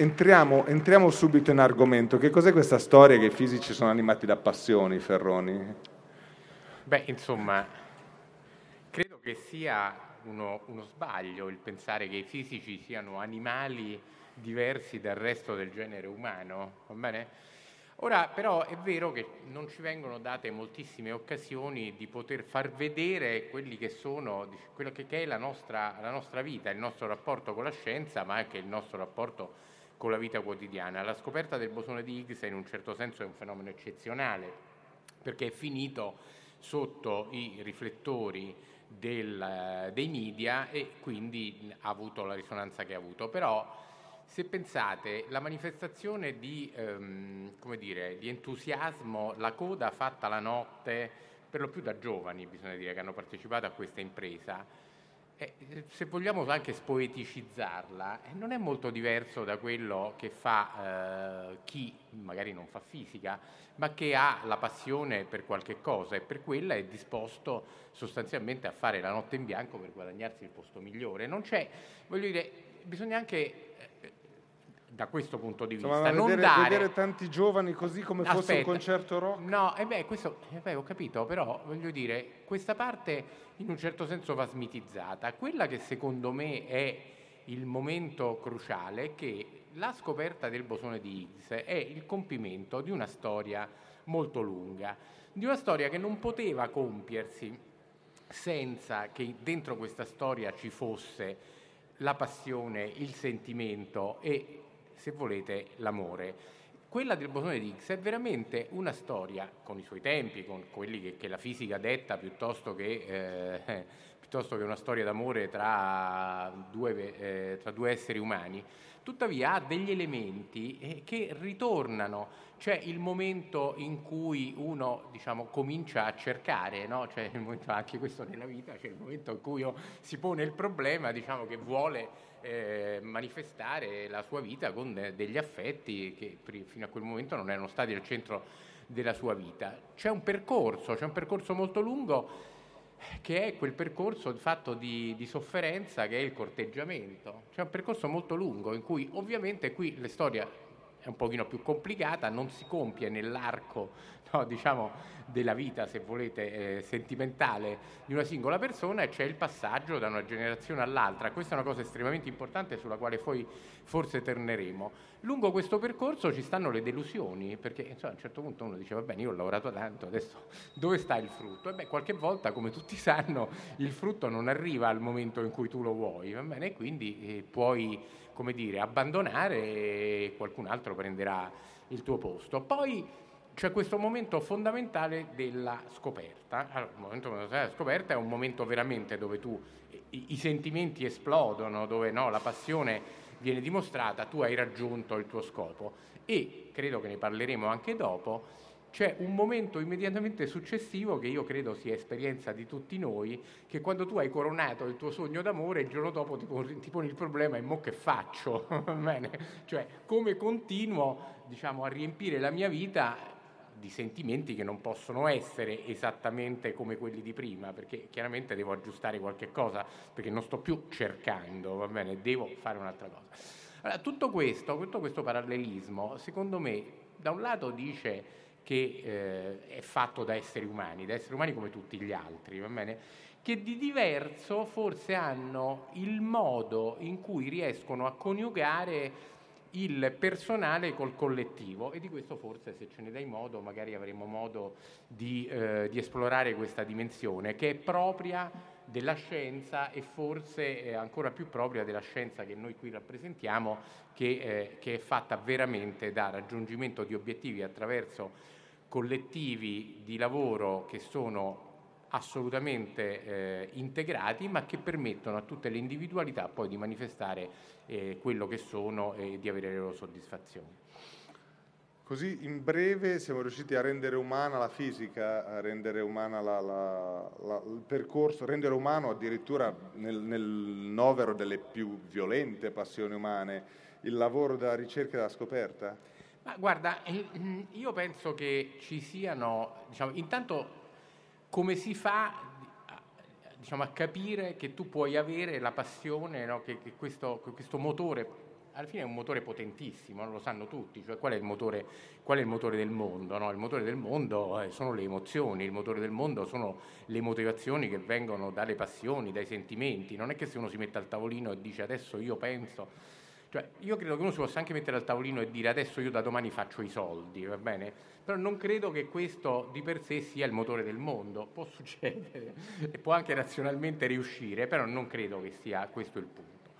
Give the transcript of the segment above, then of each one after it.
entriamo, entriamo subito in argomento. Che cos'è questa storia che i fisici sono animati da passioni, Ferroni? Beh, insomma, credo che sia uno, uno sbaglio il pensare che i fisici siano animali diversi dal resto del genere umano, va bene? Ora però è vero che non ci vengono date moltissime occasioni di poter far vedere quelli che sono, quello che è la nostra, la nostra vita, il nostro rapporto con la scienza, ma anche il nostro rapporto con la vita quotidiana. La scoperta del bosone di Higgs in un certo senso è un fenomeno eccezionale perché è finito sotto i riflettori del, dei media e quindi ha avuto la risonanza che ha avuto. Però se pensate, la manifestazione di, ehm, dire, di, entusiasmo, la coda fatta la notte, per lo più da giovani, bisogna dire, che hanno partecipato a questa impresa, eh, se vogliamo anche spoeticizzarla, eh, non è molto diverso da quello che fa eh, chi magari non fa fisica, ma che ha la passione per qualche cosa e per quella è disposto sostanzialmente a fare la notte in bianco per guadagnarsi il posto migliore. Non c'è, voglio dire, bisogna anche da questo punto di vista. Insomma, non vedere, dare... vedere tanti giovani così come Aspetta, fosse un concerto rock? No, e eh beh, questo eh beh, ho capito, però voglio dire, questa parte in un certo senso va smitizzata. Quella che secondo me è il momento cruciale è che la scoperta del bosone di Higgs è il compimento di una storia molto lunga, di una storia che non poteva compiersi senza che dentro questa storia ci fosse la passione, il sentimento e se volete, l'amore. Quella del bosone di Higgs è veramente una storia con i suoi tempi, con quelli che, che la fisica detta piuttosto che, eh, piuttosto che una storia d'amore tra due, eh, tra due esseri umani, tuttavia ha degli elementi eh, che ritornano. C'è il momento in cui uno diciamo, comincia a cercare, no? il momento, anche questo nella vita, c'è il momento in cui si pone il problema diciamo, che vuole eh, manifestare la sua vita con degli affetti che fino a quel momento non erano stati al centro della sua vita. C'è un percorso, c'è un percorso molto lungo che è quel percorso fatto di, di, sofferenza che è il corteggiamento. C'è un percorso molto lungo in cui ovviamente qui la storia è un pochino più complicata, non si compie nell'arco no, diciamo, della vita, se volete, eh, sentimentale di una singola persona e c'è il passaggio da una generazione all'altra. Questa è una cosa estremamente importante sulla quale poi forse torneremo. Lungo questo percorso ci stanno le delusioni, perché insomma, a un certo punto uno dice va bene, io ho lavorato tanto, adesso dove sta il frutto? E beh, qualche volta, come tutti sanno, il frutto non arriva al momento in cui tu lo vuoi, va bene? E quindi eh, puoi, come dire, abbandonare e qualcun altro prenderà il tuo posto. Poi c'è questo momento fondamentale della scoperta. Allora, il momento della scoperta è un momento veramente dove tu, i, i sentimenti esplodono, dove no, la passione viene dimostrata, tu hai raggiunto il tuo scopo e, credo che ne parleremo anche dopo, c'è un momento immediatamente successivo che io credo sia esperienza di tutti noi, che quando tu hai coronato il tuo sogno d'amore, il giorno dopo ti poni, ti poni il problema e mo che faccio? cioè, come continuo diciamo, a riempire la mia vita di sentimenti che non possono essere esattamente come quelli di prima, perché chiaramente devo aggiustare qualche cosa, perché non sto più cercando, va bene, devo fare un'altra cosa. Allora, tutto questo, tutto questo parallelismo, secondo me, da un lato dice che eh, è fatto da esseri umani, da esseri umani come tutti gli altri, va bene? che di diverso forse hanno il modo in cui riescono a coniugare il personale col collettivo e di questo forse se ce ne dai modo magari avremo modo di, eh, di esplorare questa dimensione che è propria della scienza e forse ancora più propria della scienza che noi qui rappresentiamo che, eh, che è fatta veramente da raggiungimento di obiettivi attraverso collettivi di lavoro che sono assolutamente eh, integrati ma che permettono a tutte le individualità poi di manifestare eh, quello che sono e di avere le loro soddisfazioni. Così in breve siamo riusciti a rendere umana la fisica, a rendere umana la, la, la, il percorso, rendere umano addirittura nel, nel novero delle più violente passioni umane il lavoro della ricerca e della scoperta? Ma guarda, io penso che ci siano, diciamo, intanto come si fa diciamo, a capire che tu puoi avere la passione, no? che, che questo, questo, motore alla fine è un motore potentissimo, lo sanno tutti, cioè qual è il motore, qual è il motore del mondo? No? Il motore del mondo eh, sono le emozioni, il motore del mondo sono le motivazioni che vengono dalle passioni, dai sentimenti, non è che se uno si mette al tavolino e dice adesso io penso, cioè, io credo che uno si possa anche mettere al tavolino e dire adesso io da domani faccio i soldi, va bene? Però non credo che questo di per sé sia il motore del mondo, può succedere e può anche razionalmente riuscire, però non credo che sia questo il punto.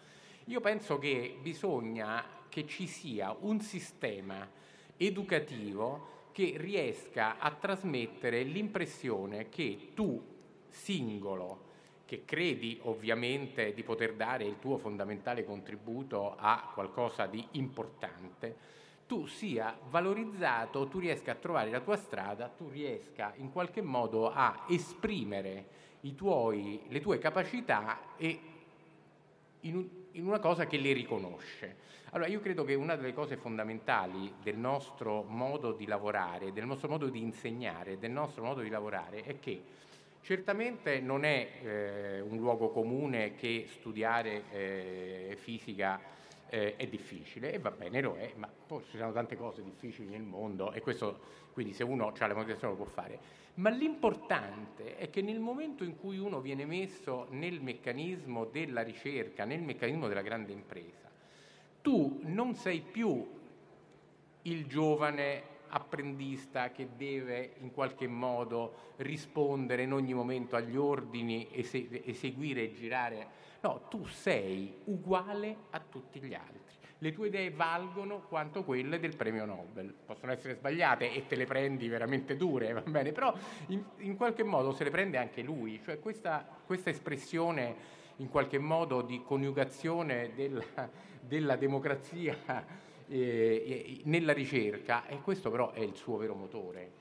Io penso che bisogna che ci sia un sistema educativo che riesca a trasmettere l'impressione che tu, singolo, che credi ovviamente di poter dare il tuo fondamentale contributo a qualcosa di importante, tu sia valorizzato, tu riesca a trovare la tua strada, tu riesca in qualche modo a esprimere tuoi, le tue capacità e in, in una cosa che le riconosce. Allora io credo che una delle cose fondamentali del nostro modo di lavorare, del nostro modo di insegnare, del nostro modo di lavorare è che certamente non è eh, un luogo comune che studiare eh, fisica eh, è difficile e va bene, lo è, ma poi ci sono tante cose difficili nel mondo e questo quindi se uno ha la motivazione lo può fare. Ma l'importante è che nel momento in cui uno viene messo nel meccanismo della ricerca, nel meccanismo della grande impresa, tu non sei più il giovane apprendista che deve in qualche modo rispondere in ogni momento agli ordini, eseguire e girare. No, tu sei uguale a tutti gli altri le tue idee valgono quanto quelle del premio Nobel. Possono essere sbagliate e te le prendi veramente dure, va bene, però in, in qualche modo se le prende anche lui, cioè questa, questa espressione in qualche modo di coniugazione della, della democrazia eh, nella ricerca e questo però è il suo vero motore,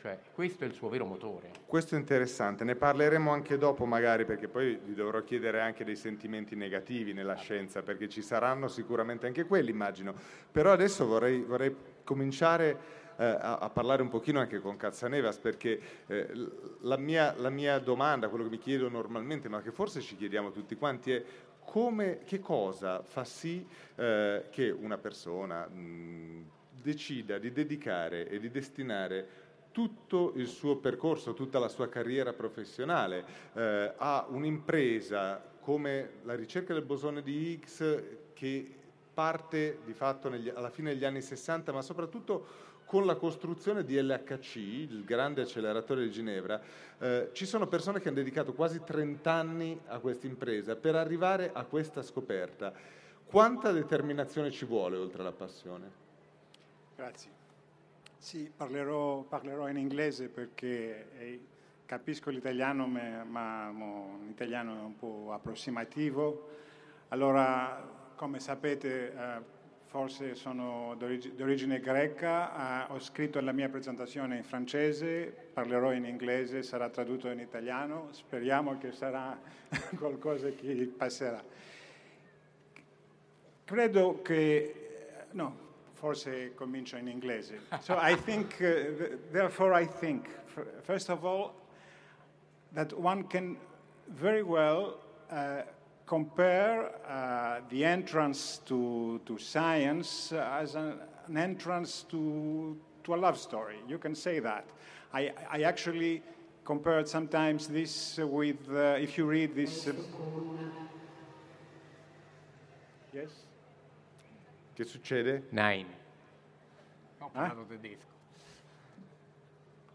cioè, questo è il suo vero motore. Questo è interessante, ne parleremo anche dopo magari perché poi vi dovrò chiedere anche dei sentimenti negativi nella scienza perché ci saranno sicuramente anche quelli immagino, però adesso vorrei, vorrei cominciare eh, a, a, parlare un pochino anche con Cazzanevas perché eh, la, mia, la mia domanda, quello che mi chiedo normalmente ma che forse ci chiediamo tutti quanti è come, che cosa fa sì eh, che una persona mh, decida di dedicare e di destinare tutto il suo percorso, tutta la sua carriera professionale eh, a un'impresa come la ricerca del bosone di Higgs che parte di fatto negli, alla fine degli anni 60, ma soprattutto con la costruzione di LHC, il grande acceleratore di Ginevra, eh, ci sono persone che hanno dedicato quasi 30 anni a questa impresa per arrivare a questa scoperta. Quanta determinazione ci vuole oltre alla passione? Grazie. Sì, parlerò, parlerò in inglese perché eh, capisco l'italiano, ma, un italiano è un po' approssimativo. Allora, come sapete, eh, forse sono d'origine greca, uh, ho scritto la mia presentazione in francese, parlerò in inglese, sarà tradotto in italiano, speriamo che sarà qualcosa che passerà. Credo che, no, forse comincio in inglese. So I think, uh, therefore I think, first of all, that one can very well uh, compare uh, the entrance to, to science as an, an entrance to, to a love story. You can say that. I, I actually compared sometimes this with, uh, if you read this. Uh, yes? Che succede? Nine. Ho huh? tedesco.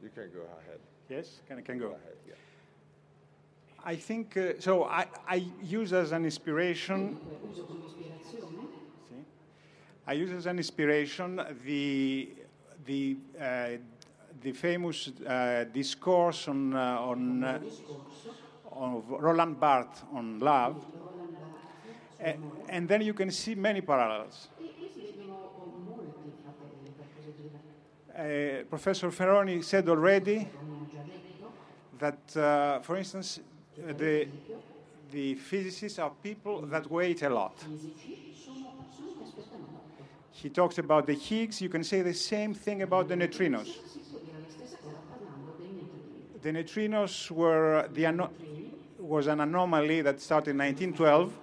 You can go ahead. Yes, can, can go. go ahead. Yeah. I think, uh, so I, I, use as an inspiration, I use as an inspiration the, the, uh, the famous uh, discourse on, uh, on, uh, of Roland Barthes on love, and then you can see many parallels. Uh, Professor Ferroni said already that, for instance, the, the physicists are people that wait a lot. He talks about the Higgs. You can say the same thing about the neutrinos. The neutrinos were the was an anomaly that started in 1912.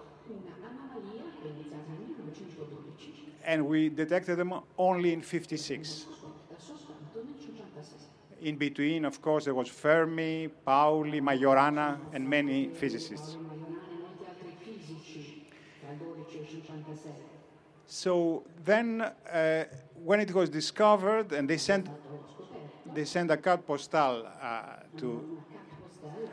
and we detected them only in 56. In between, of course, there was Fermi, Pauli, Majorana, and many physicists. So then, uh, when it was discovered, and they sent, they sent a carte postale uh, to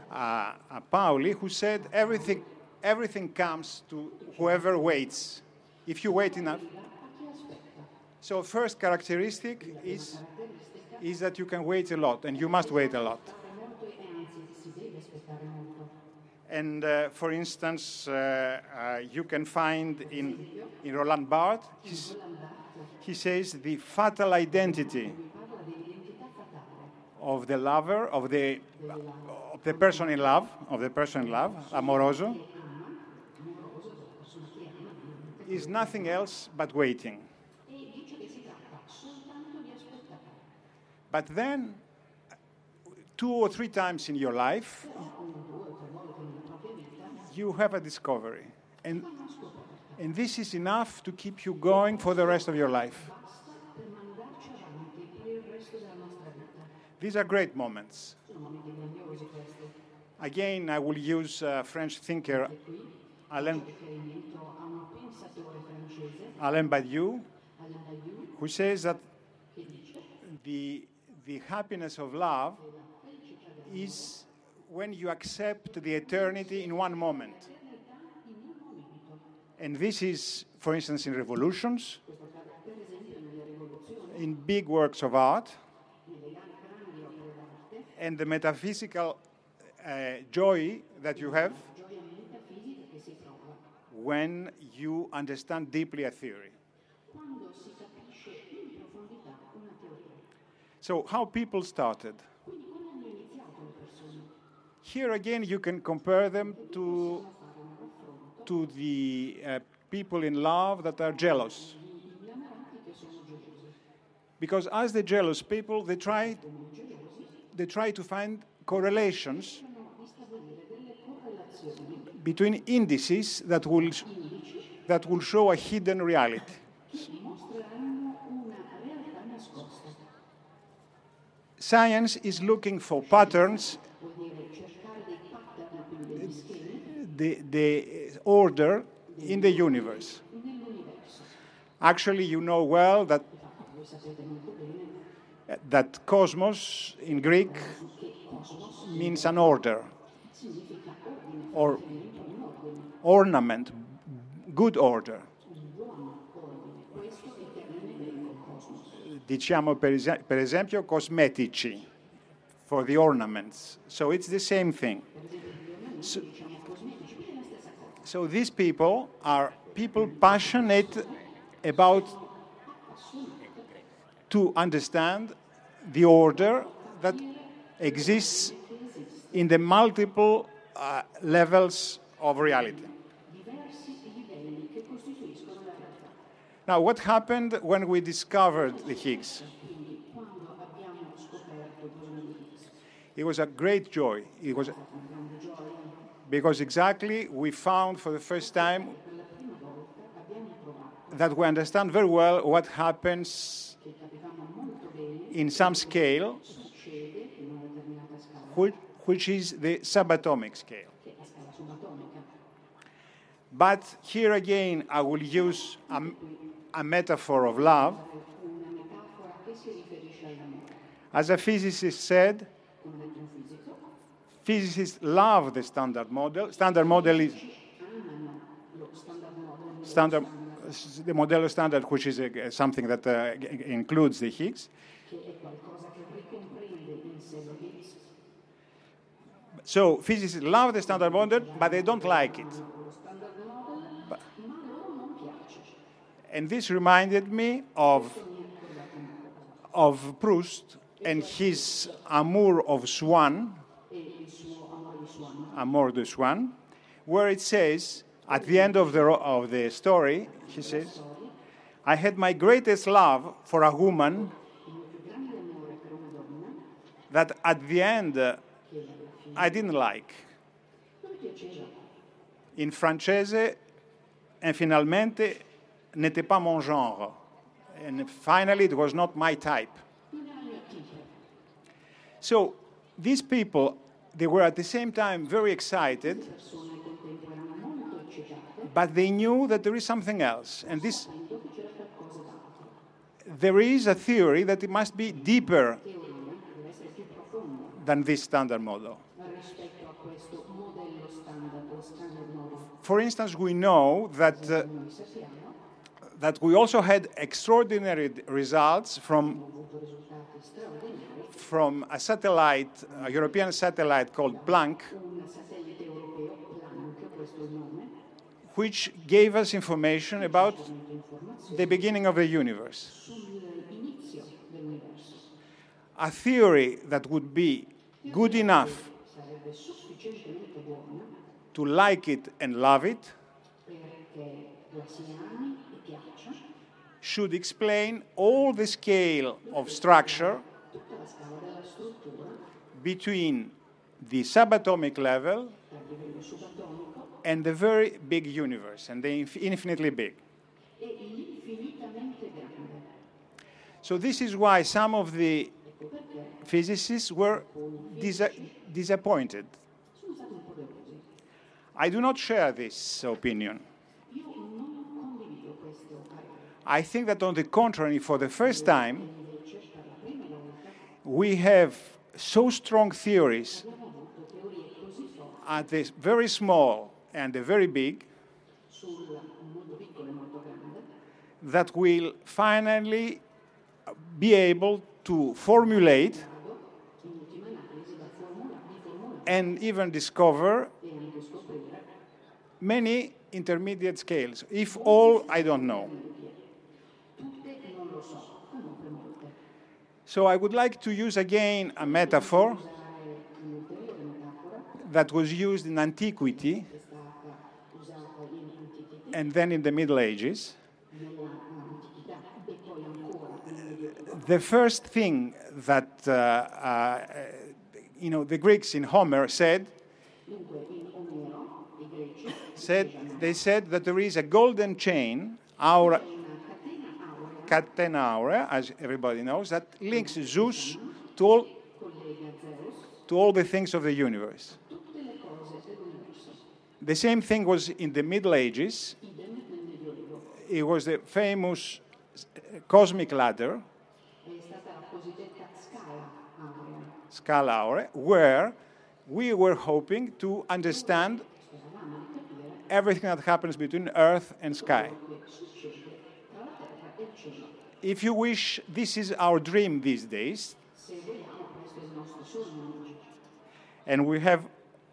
uh, uh, Pauli, who said everything, everything comes to whoever waits. If you wait enough. So first characteristic is, is that you can wait a lot, and you must wait a lot. And uh, for instance, uh, uh, you can find in, in Roland Barthes, he says the fatal identity of the lover, of the, of the person in love, of the person in love, amoroso, is nothing else but waiting. But then, two or three times in your life, you have a discovery. And, and this is enough to keep you going for the rest of your life. These are great moments. Again, I will use a French thinker, Alain, Alain Badiou, who says that the, the happiness of love is when you accept the eternity in one moment. And this is, for instance, in revolutions, in big works of art, and the metaphysical uh, joy that you have when you understand deeply a theory. So, how people started. Here again, you can compare them to, to the uh, people in love that are jealous. Because as the jealous people, they try, they try to find correlations between indices that will, that will show a hidden reality. Science is looking for patterns, the, the order in the universe. Actually, you know well that, that cosmos in Greek means an order or ornament, good order. Diciamo per, ese- per esempio cosmetici for the ornaments. So it's the same thing. So, so these people are people passionate about to understand the order that exists in the multiple uh, levels of reality. Now, what happened when we discovered the Higgs? It was a great joy. It was because exactly we found for the first time that we understand very well what happens in some scale, which, is the subatomic scale. But here again, I will use a, a metaphor of love. As a physicist said, physicists love the standard model. Standard model is standard, the Modello standard, which is uh, something that uh, includes the Higgs. So physicists love the standard model, but they don't like it. And this reminded me of, of Proust and his Amour of Swann, Amour de Swann, where it says, at the end of the, of the story, he says, I had my greatest love for a woman that at the end uh, I didn't like. In francese, e finalmente n'était pas mon genre. And finally, it was not my type. So these people, they were at the same time very excited, but they knew that there is something else. And this, there is a theory that it must be deeper than this standard model. For instance, we know that, uh, that we also had extraordinary results from, from a satellite, a European satellite called Planck, which gave us information about the beginning of the universe. A theory that would be good enough to like it and love it should explain all the scale of structure between the subatomic level and the very big universe, and the inf- infinitely big. So, this is why some of the physicists were dis- disappointed. I do not share this opinion. I think that, on the contrary, for the first time, we have so strong theories at the very small and the very big that we'll finally be able to formulate and even discover many intermediate scales. If all, I don't know. So I would like to use again a metaphor that was used in antiquity and then in the Middle Ages. The first thing that uh, uh, you know the Greeks in Homer said said they said that there is a golden chain, aura, catena aurea, as everybody knows, that links Zeus to all, to all the things of the universe. The same thing was in the Middle Ages. It was the famous uh, cosmic ladder, Scala Aurea, where we were hoping to understand everything that happens between earth and sky. If you wish, this is our dream these days. And we have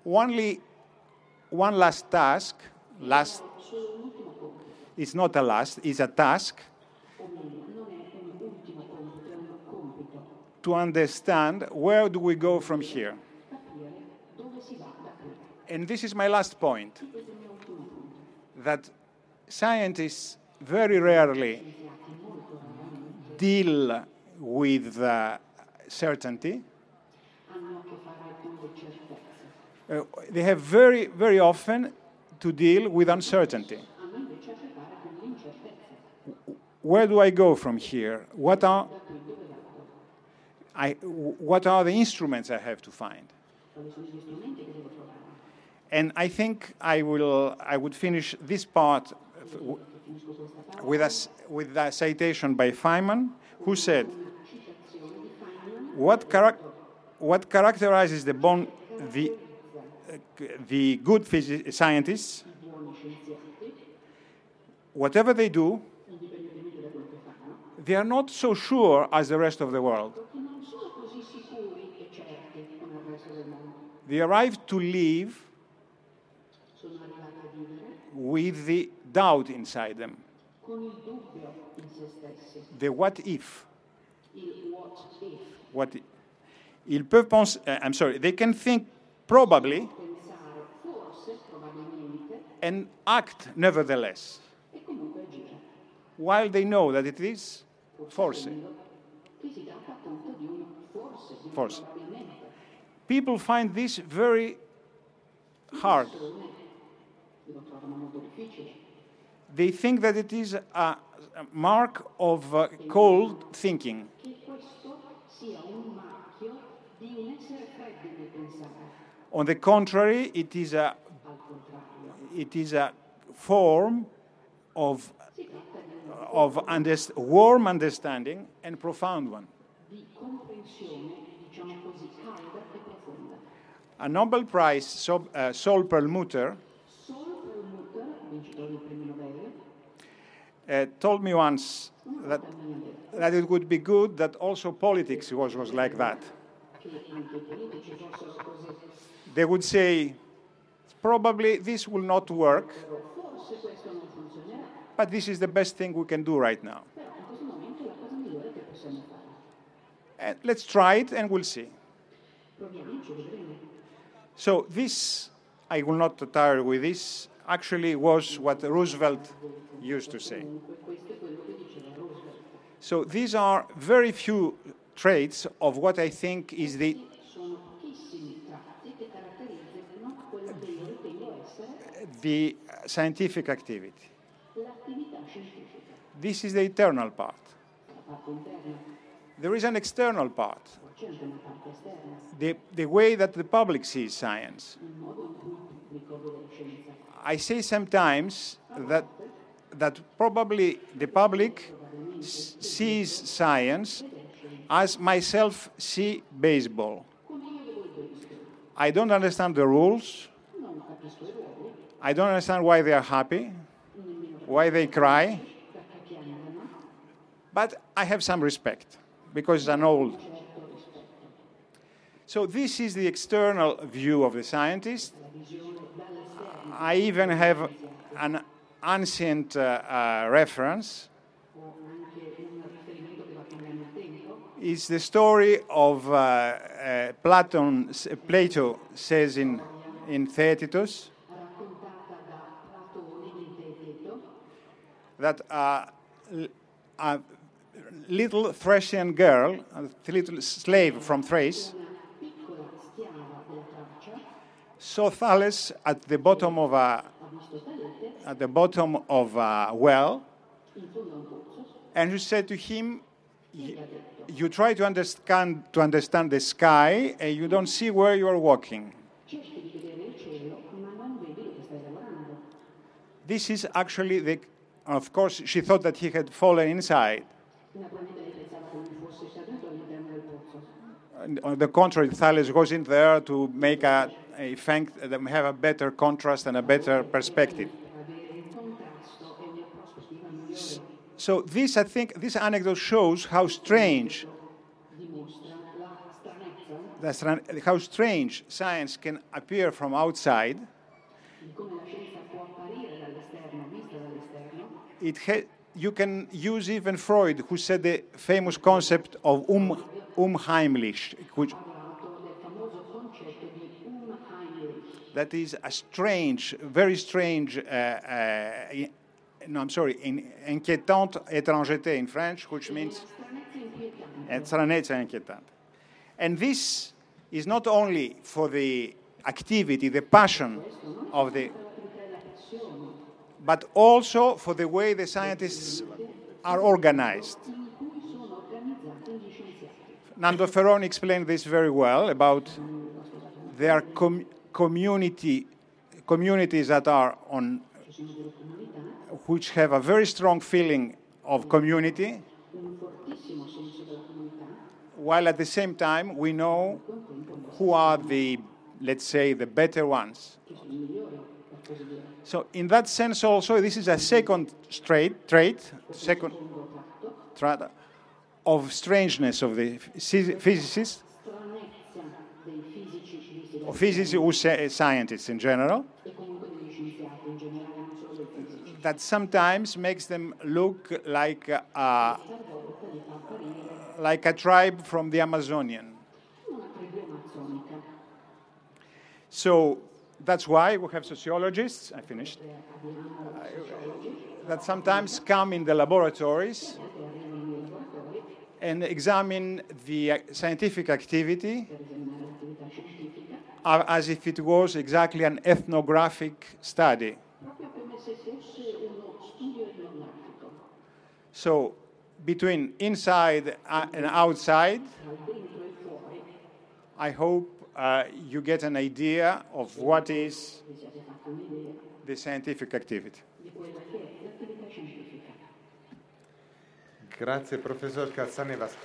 only one last task. Last, it's not a last, it's a task to understand where do we go from here. And this is my last point that scientists very rarely deal with uh, certainty. Uh, they have very, very often to deal with uncertainty. Where do I go from here? What are, I, what are the instruments I have to find? And I think I, will, I would finish this part with a, with a citation by Feynman, who said, What, charac- what characterizes the, bon- the, uh, the good scientists, whatever they do, they are not so sure as the rest of the world. They arrive to live with the doubt inside them. The what if. What if. Ils peuvent penser, uh, I'm sorry, they can think probably and act nevertheless, while they know that it is force. Force. People find this very hard they think that it is a mark of uh, cold thinking. On the contrary, it is a, it is a form of, of warm understanding and profound one. A Nobel Prize so, uh, Sol Perlmutter uh, told me once that, that it would be good that also politics was, was like that. They would say, probably this will not work, but this is the best thing we can do right now. And let's try it and we'll see. So, this, I will not tire with this, actually was what Roosevelt used to say. So, these are very few traits of what I think is the the scientific activity. This is the eternal part. There is an external part. The, the way that the public sees science. I say sometimes that, that probably the public sees science as myself see baseball. I don't understand the rules. I don't understand why they are happy, why they cry. But I have some respect because it's an old. So, this is the external view of the scientist. I even have an ancient uh, uh, reference. It's the story of uh, uh, Platon, Plato says in, in Theaetetus that a little Thracian girl, a little slave from Thrace, saw Thales at the bottom of a at the bottom of a well, and he said to him, "You try to understand to understand the sky, and you don't see where you are walking." This is actually the. Of course, she thought that he had fallen inside. On the contrary, Thales goes in there to make a, a we have a better contrast and a better perspective. So this, I think, this anecdote shows how strange, how strange science can appear from outside. It ha- you can use even Freud, who said the famous concept of um, unheimlich, which that is a strange, very strange, uh, uh, no, I'm sorry, in, inquiétante étrangeté in French, which means inquietante. And this is not only for the activity, the passion of the, but also for the way the scientists are organized. Nando Ferroni explained this very well about their com- community communities that are on which have a very strong feeling of community while at the same time we know who are the let's say the better ones. So in that sense also this is a second trait trait second trait of strangeness of the physicists. or physicists or scientists in general that sometimes makes them look like a, like a tribe from the Amazonian. So that's why we have sociologists, I finished, uh, that sometimes come in the laboratories and examine the scientific activity as if it was exactly an ethnographic study. So between inside and outside, I hope uh, you get an idea of what is the scientific activity. Grazie professor Cazzanevas.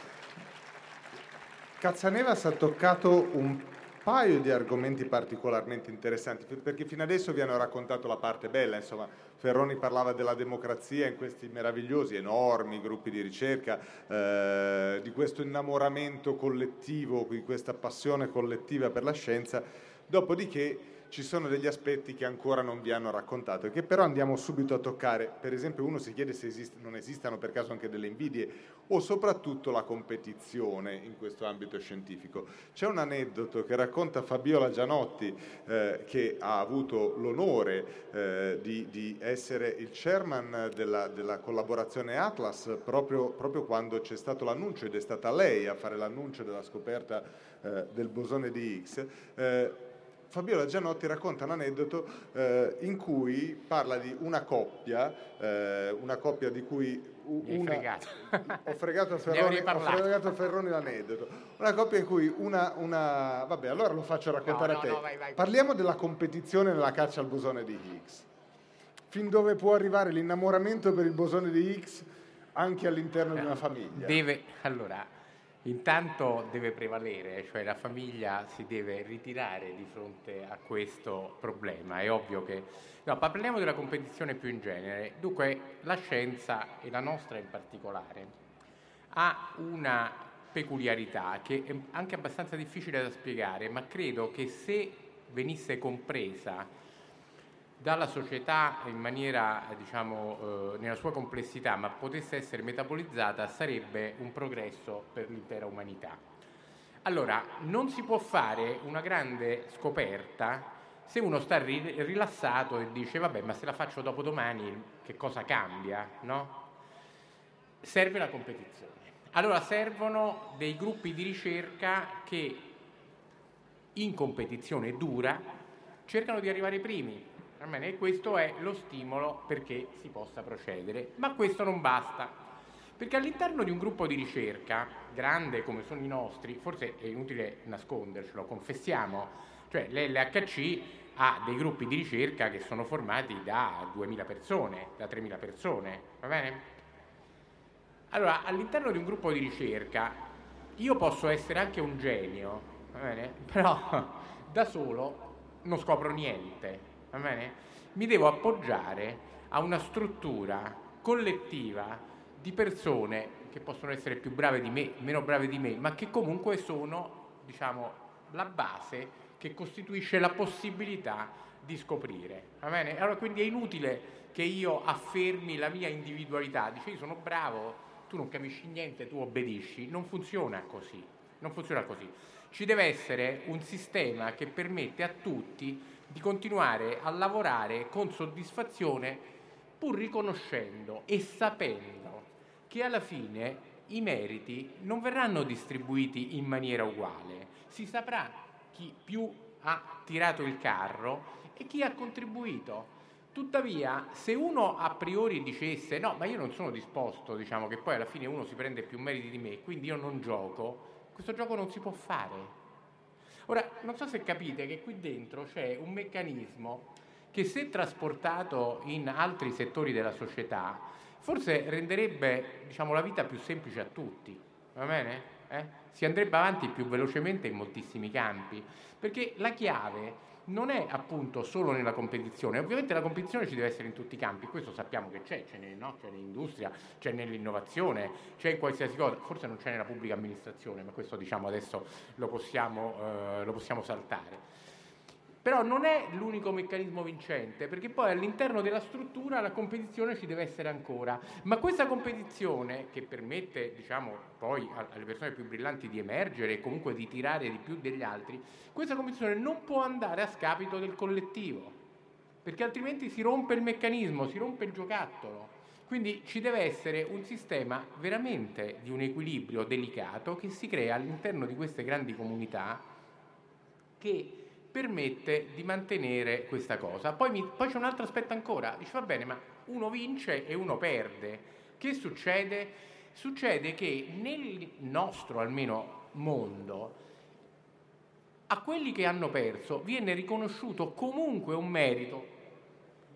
Cazzanevas ha toccato un paio di argomenti particolarmente interessanti, perché fino adesso vi hanno raccontato la parte bella, insomma, Ferroni parlava della democrazia in questi meravigliosi, enormi gruppi di ricerca, eh, di questo innamoramento collettivo, di questa passione collettiva per la scienza, dopodiché ci sono degli aspetti che ancora non vi hanno raccontato e che però andiamo subito a toccare. Per esempio uno si chiede se esist- non esistano per caso anche delle invidie o soprattutto la competizione in questo ambito scientifico. C'è un aneddoto che racconta Fabiola Gianotti eh, che ha avuto l'onore eh, di, di, essere il chairman della, della collaborazione Atlas proprio, proprio, quando c'è stato l'annuncio ed è stata lei a fare l'annuncio della scoperta eh, del bosone di Higgs eh, Fabiola Gianotti racconta un aneddoto eh, in cui parla di una coppia, eh, una coppia di cui una, fregato. ho fregato Ferroni, ho fregato Ferroni l'aneddoto. Una coppia in cui una, una, Vabbè, allora lo faccio raccontare no, a te. No, vai, vai. Parliamo della competizione nella caccia al bosone di Higgs. Fin dove può arrivare l'innamoramento per il bosone di Higgs anche all'interno di una famiglia? Deve, allora, Intanto deve prevalere, cioè la famiglia si deve ritirare di fronte a questo problema. È ovvio che... No, parliamo della competizione più in genere. Dunque, la scienza, e la nostra in particolare, ha una peculiarità che è anche abbastanza difficile da spiegare, ma credo che se venisse compresa dalla società in maniera, diciamo, eh, nella sua complessità, ma potesse essere metabolizzata, sarebbe un progresso per l'intera umanità. Allora, non si può fare una grande scoperta se uno sta ri- rilassato e dice vabbè, ma se la faccio dopo domani che cosa cambia, no? Serve la competizione. Allora servono dei gruppi di ricerca che in competizione dura cercano di arrivare primi, e questo è lo stimolo perché si possa procedere. Ma questo non basta, perché all'interno di un gruppo di ricerca, grande come sono i nostri, forse è inutile nascondercelo, confessiamo, cioè l'LHC ha dei gruppi di ricerca che sono formati da 2.000 persone, da 3.000 persone, va bene? Allora, all'interno di un gruppo di ricerca io posso essere anche un genio, va bene? Però da solo non scopro niente, va bene? Mi devo appoggiare a una struttura collettiva di persone che possono essere più brave di me, meno brave di me, ma che comunque sono, diciamo, la base che costituisce la possibilità di scoprire. Va bene? Allora quindi è inutile che io affermi la mia individualità, dice io sono bravo, tu non capisci niente, tu obbedisci, non funziona così. Non funziona così. Ci deve essere un sistema che permette a tutti di continuare a lavorare con soddisfazione pur riconoscendo e sapendo che alla fine i meriti non verranno distribuiti in maniera uguale. Si saprà chi più ha tirato il carro e chi ha contribuito. Tuttavia, se uno a priori dicesse no, ma io non sono disposto, diciamo che poi alla fine uno si prende più meriti di me, quindi io non gioco, questo gioco non si può fare. Ora, non so se capite che qui dentro c'è un meccanismo che se trasportato in altri settori della società forse renderebbe diciamo, la vita più semplice a tutti, va bene? Eh? Si andrebbe avanti più velocemente in moltissimi campi, perché la chiave non è appunto solo nella competizione, ovviamente la competizione ci deve essere in tutti i campi, questo sappiamo che c'è, c'è, nel, no? c'è nell'industria, c'è nell'innovazione, c'è in qualsiasi cosa, forse non c'è nella pubblica amministrazione, ma questo diciamo adesso lo possiamo, eh, lo possiamo saltare. Però non è l'unico meccanismo vincente, perché poi all'interno della struttura la competizione ci deve essere ancora. Ma questa competizione, che permette diciamo, poi alle persone più brillanti di emergere e comunque di tirare di più degli altri, questa competizione non può andare a scapito del collettivo, perché altrimenti si rompe il meccanismo, si rompe il giocattolo. Quindi ci deve essere un sistema veramente di un equilibrio delicato che si crea all'interno di queste grandi comunità che permette di mantenere questa cosa. Poi, mi, poi, c'è un altro aspetto ancora, dice va bene, ma uno vince e uno perde. Che succede? Succede che nel nostro almeno mondo a quelli che hanno perso viene riconosciuto comunque un merito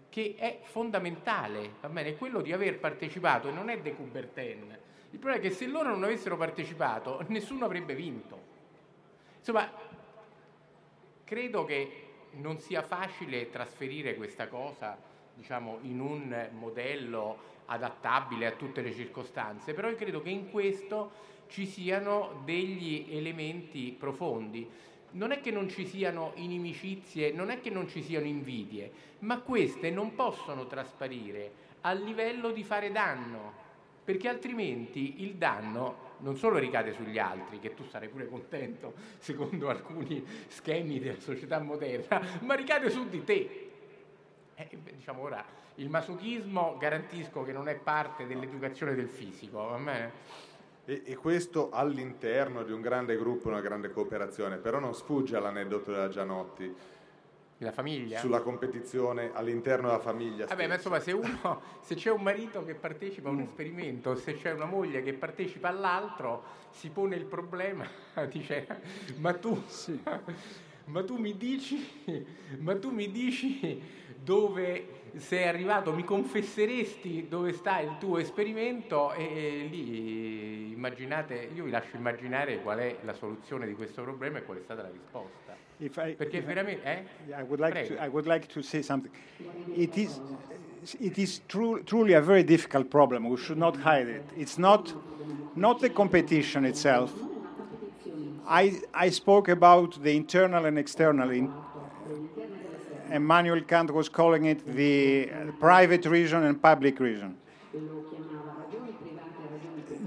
che è fondamentale, va bene? Quello di aver partecipato e non è De Coubertin. Il problema è che se loro non avessero partecipato, nessuno avrebbe vinto. Insomma, credo che non sia facile trasferire questa cosa, diciamo, in un modello adattabile a tutte le circostanze, però io credo che in questo ci siano degli elementi profondi. Non è che non ci siano inimicizie, non è che non ci siano invidie, ma queste non possono trasparire a livello di fare danno, perché altrimenti il danno non solo ricade sugli altri, che tu sarai pure contento secondo alcuni schemi della società moderna, ma ricade su di te. Eh, diciamo ora, il masochismo garantisco che non è parte dell'educazione del fisico, va bene? E, e, questo all'interno di un grande gruppo, una grande cooperazione, però non sfugge all'aneddoto della Gianotti. La famiglia? Sulla competizione all'interno della famiglia. Vabbè, ma insomma, se, uno, se c'è un marito che partecipa a un esperimento, se c'è una moglie che partecipa all'altro, si pone il problema, dice, ma tu, sì. ma tu mi dici, ma tu mi dici dove sei arrivato, mi confesseresti dove sta il tuo esperimento e, e lì immaginate, io vi lascio immaginare qual è la soluzione di questo problema e qual è stata la risposta. I, Perché veramente... Eh? I, would like to, I would like to say something. It is, it is true, truly a very difficult problem. We should not hide it. It's not, not the competition itself. I, I spoke about the internal and external in, Immanuel Kant was calling it the private region and public region.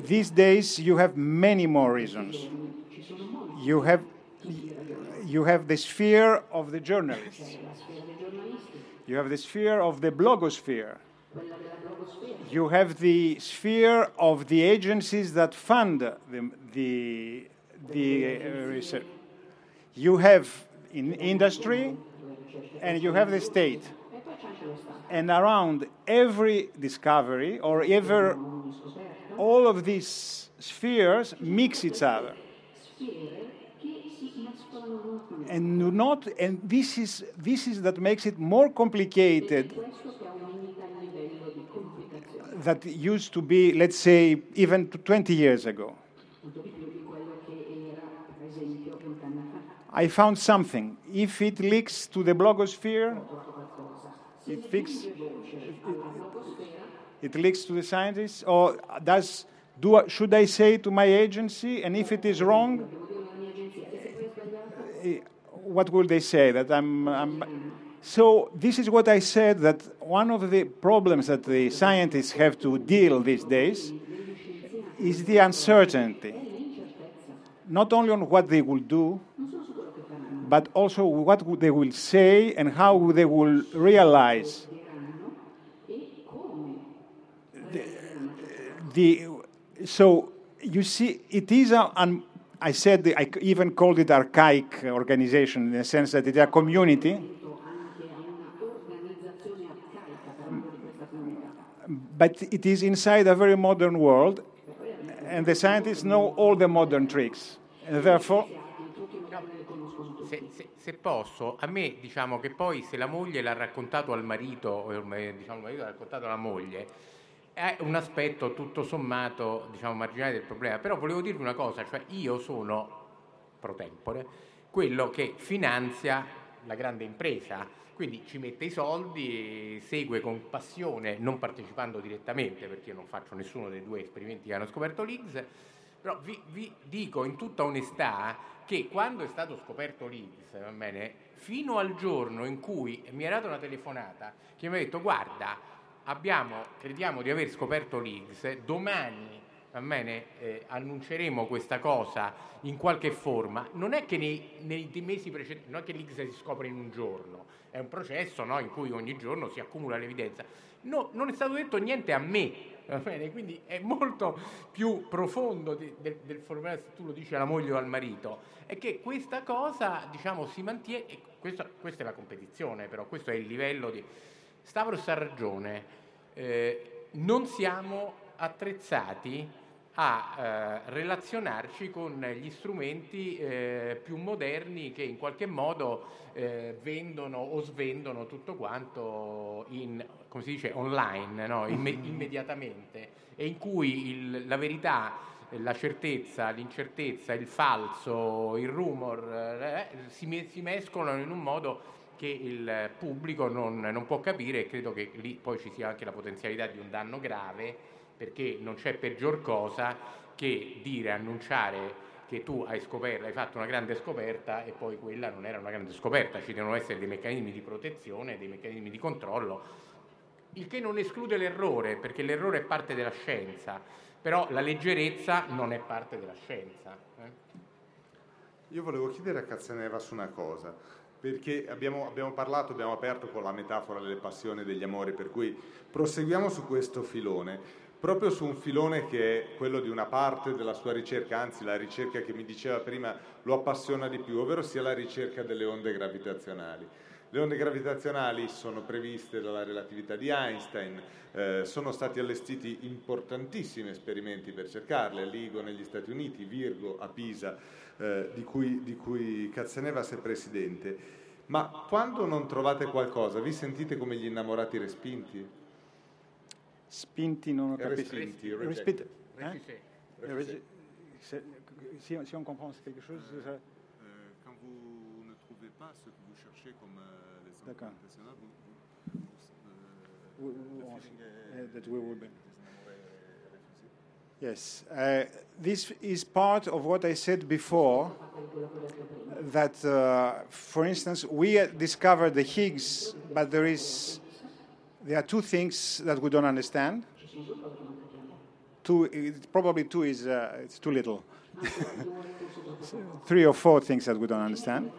These days, you have many more reasons. You have, you have the sphere of the journalists. You have the sphere of the blogosphere. You have the sphere of the agencies that fund the, the, the uh, research. You have in industry, and you have the state. And around every discovery or ever all of these spheres mix each other. And not and this is this is that makes it more complicated that used to be, let's say, even 20 years ago. I found something. If it leaks to the blogosphere, it, fix, it, it, leaks to the scientists, or does do should I say to my agency? And if it is wrong, what will they say? That I'm, I'm so this is what I said that one of the problems that the scientists have to deal these days is the uncertainty, not only on what they will do, but also what they will say and how they will realize. The, the, so you see, it is a, an, I said, I even called it archaic organization in the sense that it is a community. But it is inside a very modern world, and the scientists know all the modern tricks. And therefore, se, se, se, posso, a me diciamo che poi se la moglie l'ha raccontato al marito, o diciamo, il marito l'ha raccontato alla moglie, è un aspetto tutto sommato diciamo, marginale del problema. Però volevo dirvi una cosa, cioè io sono pro tempore quello che finanzia la grande impresa, quindi ci mette i soldi, segue con passione, non partecipando direttamente, perché io non faccio nessuno dei due esperimenti che hanno scoperto l'Higgs, però vi, vi dico in tutta onestà che quando è stato scoperto bene, fino al giorno in cui mi è data una telefonata che mi ha detto guarda, abbiamo, crediamo di aver scoperto l'Higgs, domani bene, eh, annunceremo questa cosa in qualche forma, non è che nei, nei mesi precedenti, non è che l'Higgs si scopre in un giorno, è un processo no, in cui ogni giorno si accumula l'evidenza. No, non è stato detto niente a me, bene? Quindi è molto più profondo di, del, del formulare se tu lo dici alla moglie o al marito, è che questa cosa, diciamo, si mantiene, questa, questa, è la competizione però, questo è il livello di... Stavros ha ragione, eh, non siamo attrezzati a eh, relazionarci con gli strumenti eh, più moderni che in qualche modo eh, vendono o svendono tutto quanto in, come si dice, online, no? Imme- immediatamente, e in cui il, la verità, la certezza, l'incertezza, il falso, il rumor eh, si, si mescolano in un modo che il pubblico non, non può capire e credo che lì poi ci sia anche la potenzialità di un danno grave perché non c'è peggior cosa che dire, annunciare che tu hai scoperto, hai fatto una grande scoperta e poi quella non era una grande scoperta, ci devono essere dei meccanismi di protezione, dei meccanismi di controllo, il che non esclude l'errore, perché l'errore è parte della scienza, però la leggerezza non è parte della scienza. Eh? Io volevo chiedere a Cazzaneva su una cosa, perché abbiamo, abbiamo, parlato, abbiamo aperto con la metafora delle passioni e degli amori, per cui proseguiamo su questo filone proprio su un filone che è quello di una parte della sua ricerca, anzi la ricerca che mi diceva prima lo appassiona di più, ovvero sia la ricerca delle onde gravitazionali. Le onde gravitazionali sono previste dalla relatività di Einstein, eh, sono stati allestiti importantissimi esperimenti per cercarle, a Ligo negli Stati Uniti, Virgo a Pisa, eh, di, cui, di cui Cazzanevas è presidente. Ma quando non trovate qualcosa, vi sentite come gli innamorati respinti? spinti non ho capito. Respinti, Respinti. Eh? Si, si on comprend quelque chose ça... euh, Quand vous ne trouvez pas ce que vous cherchez comme euh, les internationales, vous, vous, vous, uh, that we will be. Yes, uh, this is part of what I said before. That, uh, for instance, we discovered the Higgs, but there is there are two things that we don't understand. Two, probably two is uh, it's too little. Three or four things that we don't understand.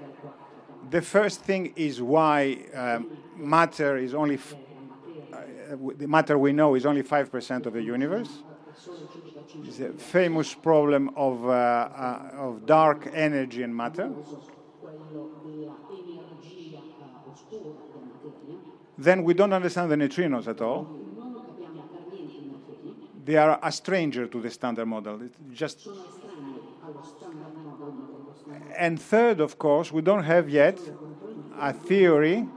The first thing is why um, matter is only f- uh, the matter we know is only five percent of the universe. A famous problem of uh, uh of dark energy and matter. then we don't understand the neutrinos at all. They are a stranger to the standard model. It's just and third, of course, we don't have yet a theory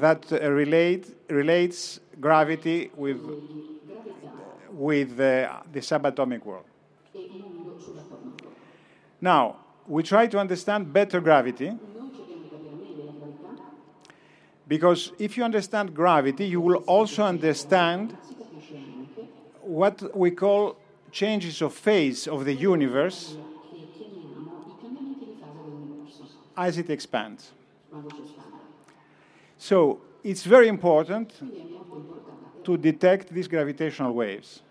that uh, relate, relates gravity with, with uh, the subatomic world. Now, we try to understand better gravity because if you understand gravity, you will also understand what we call changes of phase of the universe as it expands. So it's very important to detect these gravitational waves.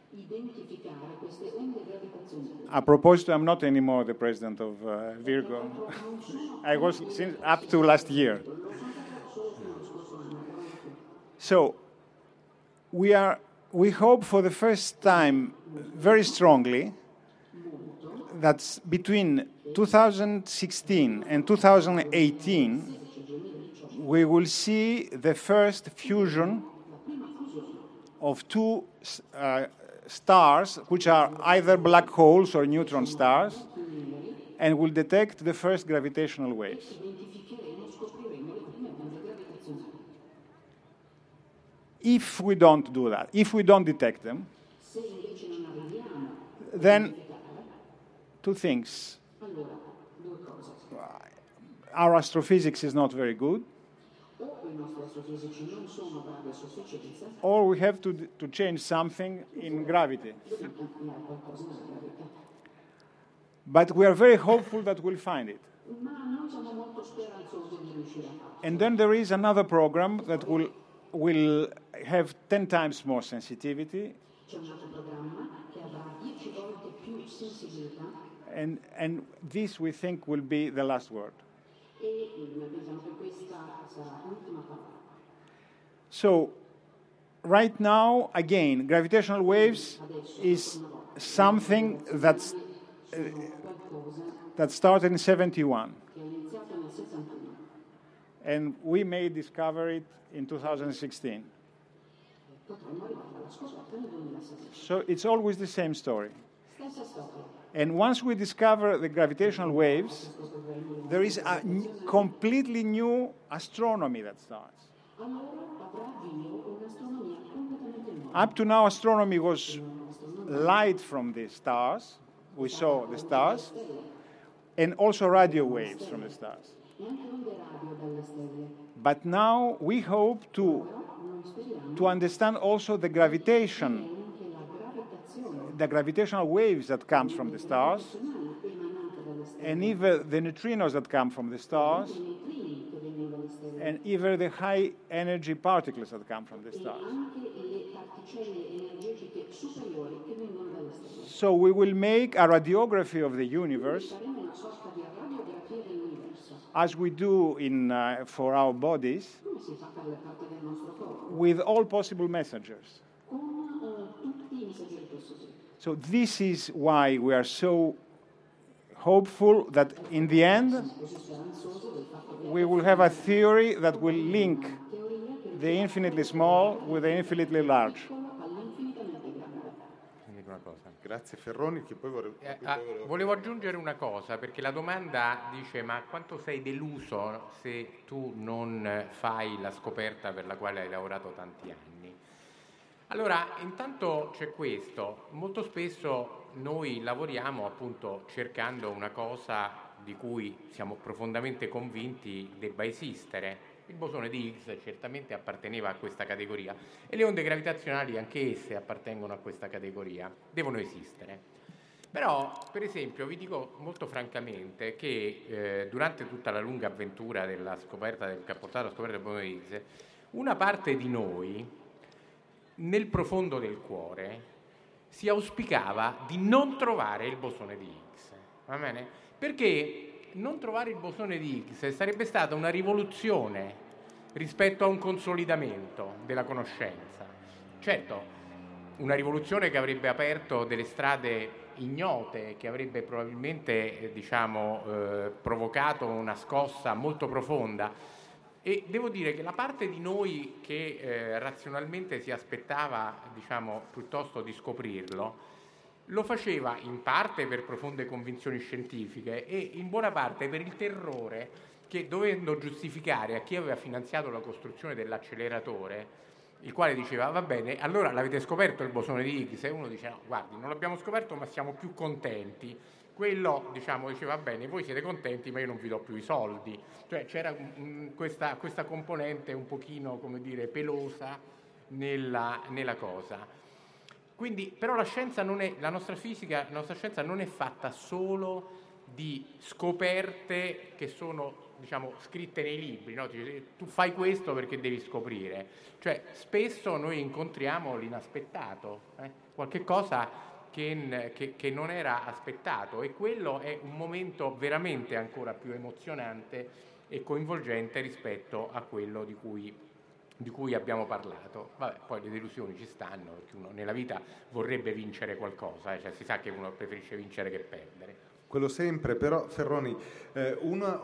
A proposito, I'm not anymore the president of uh, Virgo. I was since up to last year. So we, are, we hope for the first time very strongly that between 2016 and 2018 we will see the first fusion of two uh, stars, which are either black holes or neutron stars, and will detect the first gravitational waves. If we don't do that, if we don't detect them, then two things. Our astrophysics is not very good, or we have to, to change something in gravity. But we are very hopeful that we'll find it. And then there is another program that will will have 10 times more sensitivity. And, and this we think will be the last word. So, right now, again, gravitational waves is something that's, uh, that started in 71. And we may discover it in 2016. So it's always the same story. And once we discover the gravitational waves, there is a completely new astronomy that starts. Up to now, astronomy was light from the stars. We saw the stars, and also radio waves from the stars. But now we hope to, to understand also the gravitation, the gravitational waves that comes from the stars, and even the neutrinos that come from the stars, and even the high energy particles that come from the stars. So we will make a radiography of the universe as we do in, uh, for our bodies with all possible messengers. So this is why we are so hopeful that in the end we will have a theory that will link the infinitely small with the infinitely large. Grazie Ferroni, che poi vorrei... Eh, ah, volevo- volevo aggiungere una cosa, perché la domanda dice ma quanto sei deluso se tu non fai la scoperta per la quale hai lavorato tanti anni? Allora, intanto c'è questo, molto spesso noi lavoriamo appunto cercando una cosa di cui siamo profondamente convinti debba esistere. Il bosone di Higgs certamente apparteneva a questa categoria e le onde gravitazionali anche esse appartengono a questa categoria, devono esistere. Però, per esempio, vi dico molto francamente che eh, durante tutta la lunga avventura della scoperta del, che ha portato alla scoperta del bosone di Higgs, una parte di noi, nel profondo del cuore, si auspicava di non trovare il bosone di Higgs. Va bene? Perché non trovare il bosone di Higgs sarebbe stata una rivoluzione rispetto a un consolidamento della conoscenza. Certo, una rivoluzione che avrebbe aperto delle strade ignote, che avrebbe probabilmente eh, diciamo, eh, provocato una scossa molto profonda. E devo dire che la parte di noi che eh, razionalmente si aspettava diciamo, piuttosto di scoprirlo, lo faceva in parte per profonde convinzioni scientifiche e in buona parte per il terrore che dovendo giustificare a chi aveva finanziato la costruzione dell'acceleratore, il quale diceva va bene, allora l'avete scoperto il bosone di Higgs e uno dice no, guardi, non l'abbiamo scoperto ma siamo più contenti. Quello diciamo, diceva va bene, voi siete contenti ma io non vi do più i soldi. Cioè c'era mm, questa, questa componente un pochino, come dire, pelosa nella, nella cosa. Quindi, però la è, la nostra fisica, la nostra scienza non è fatta solo di scoperte che sono diciamo, scritte nei libri, no? Tu fai questo perché devi scoprire. Cioè, spesso noi incontriamo l'inaspettato, eh? qualche cosa che, che- che non era aspettato e quello è un momento veramente ancora più emozionante e coinvolgente rispetto a quello di cui di cui abbiamo parlato. Vabbè, poi le delusioni ci stanno, perché uno nella vita vorrebbe vincere qualcosa, eh, cioè si sa che uno preferisce vincere che perdere. Quello sempre, però Ferroni, eh, una,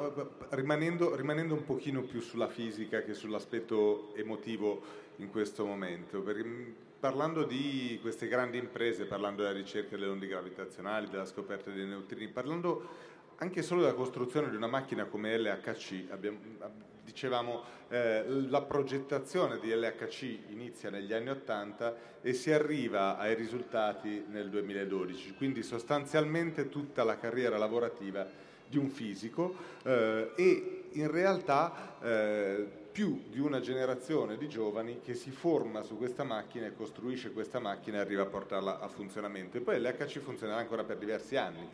rimanendo, rimanendo un pochino più sulla fisica che sull'aspetto emotivo in questo momento, perché mh, parlando di queste grandi imprese, parlando della ricerca delle onde gravitazionali, della scoperta dei neutrini, parlando anche solo della costruzione di una macchina come LHC, abbiamo- ab- dicevamo eh, la progettazione di LHC inizia negli anni 80 e si arriva ai risultati nel 2012, quindi sostanzialmente tutta la carriera lavorativa di un fisico eh, e in realtà eh, più di una generazione di giovani che si forma su questa macchina e costruisce questa macchina e arriva a portarla a funzionamento. E poi l'HC funzionerà ancora per diversi anni.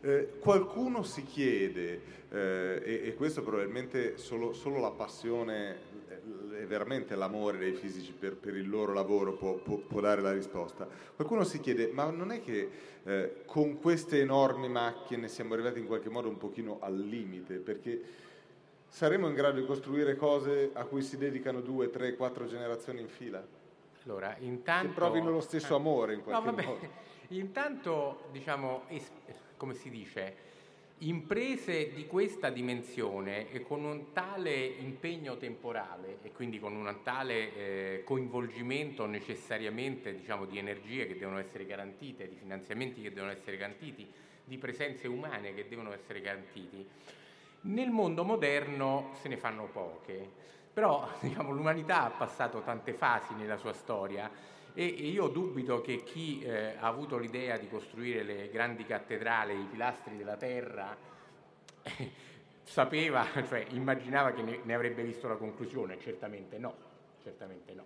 Eh, qualcuno si chiede, eh, e, e questo probabilmente solo, solo la passione eh, e veramente l'amore dei fisici per, per il loro lavoro può, può- può dare la risposta. Qualcuno si chiede, ma non è che eh, con queste enormi macchine siamo arrivati in qualche modo un pochino al limite? Perché saremo in grado di costruire cose a cui si dedicano due, tre, quattro generazioni in fila? Allora, intanto... Che provino lo stesso amore in No, qualche vabbè, modo. intanto, diciamo, es- come si dice, imprese di questa dimensione e con un tale impegno temporale e quindi con un tale eh, coinvolgimento necessariamente diciamo, di energie che devono essere garantite, di finanziamenti che devono essere garantiti, di presenze umane che devono essere garantiti, nel mondo moderno se ne fanno poche. Però diciamo, l'umanità ha passato tante fasi nella sua storia e io dubito che chi eh, ha avuto l'idea di costruire le grandi cattedrali, i pilastri della terra, eh, sapeva, cioè immaginava che ne, ne, avrebbe visto la conclusione, certamente no, certamente no.